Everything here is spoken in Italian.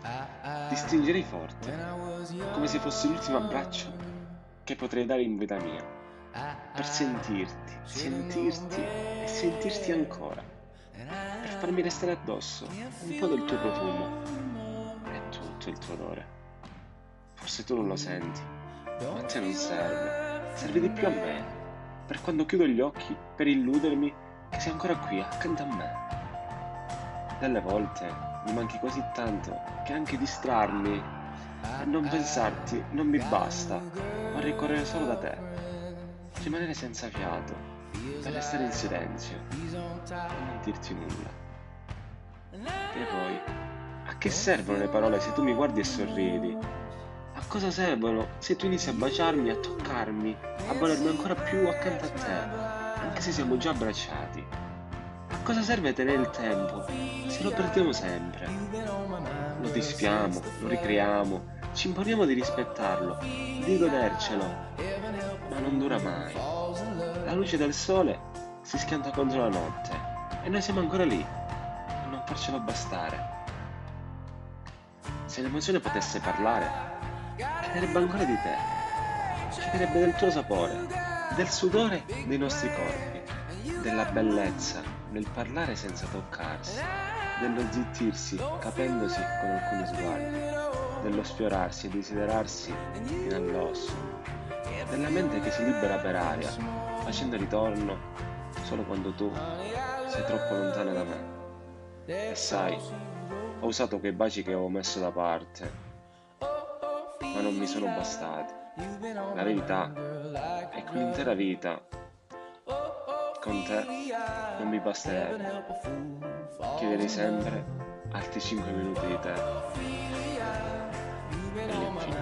Ti stringerei forte, come se fosse l'ultimo abbraccio che potrei dare in vita mia, per sentirti, sentirti e sentirti ancora, per farmi restare addosso un po' del tuo profumo e tutto il tuo odore. Forse tu non lo senti, ma a te non serve, serve di più a me, per quando chiudo gli occhi, per illudermi che sei ancora qui accanto a me. Delle volte mi manchi così tanto che anche distrarmi e non pensarti non mi basta. Vorrei correre solo da te, rimanere senza fiato, per restare in silenzio e non dirti nulla. E poi, a che servono le parole se tu mi guardi e sorridi? A cosa servono se tu inizi a baciarmi, a toccarmi, a volermi ancora più accanto a te, anche se siamo già abbracciati? Cosa serve tenere il tempo se lo perdiamo sempre? Lo disfiamo, lo ricriamo, ci imponiamo di rispettarlo, di godercelo, ma non dura mai. La luce del sole si schianta contro la notte e noi siamo ancora lì, a non farcelo bastare. Se l'emozione potesse parlare, chiederebbe ancora di te, chiederebbe del tuo sapore, del sudore dei nostri corpi, della bellezza nel parlare senza toccarsi, dello zittirsi capendosi con alcuni sguardi, dello sfiorarsi e desiderarsi fino all'osso, della mente che si libera per aria, facendo ritorno solo quando tu sei troppo lontana da me. E sai, ho usato quei baci che avevo messo da parte, ma non mi sono bastati. La verità è che un'intera vita con te non mi basterebbe. Chiederei sempre altri 5 minuti di te. All'infinito.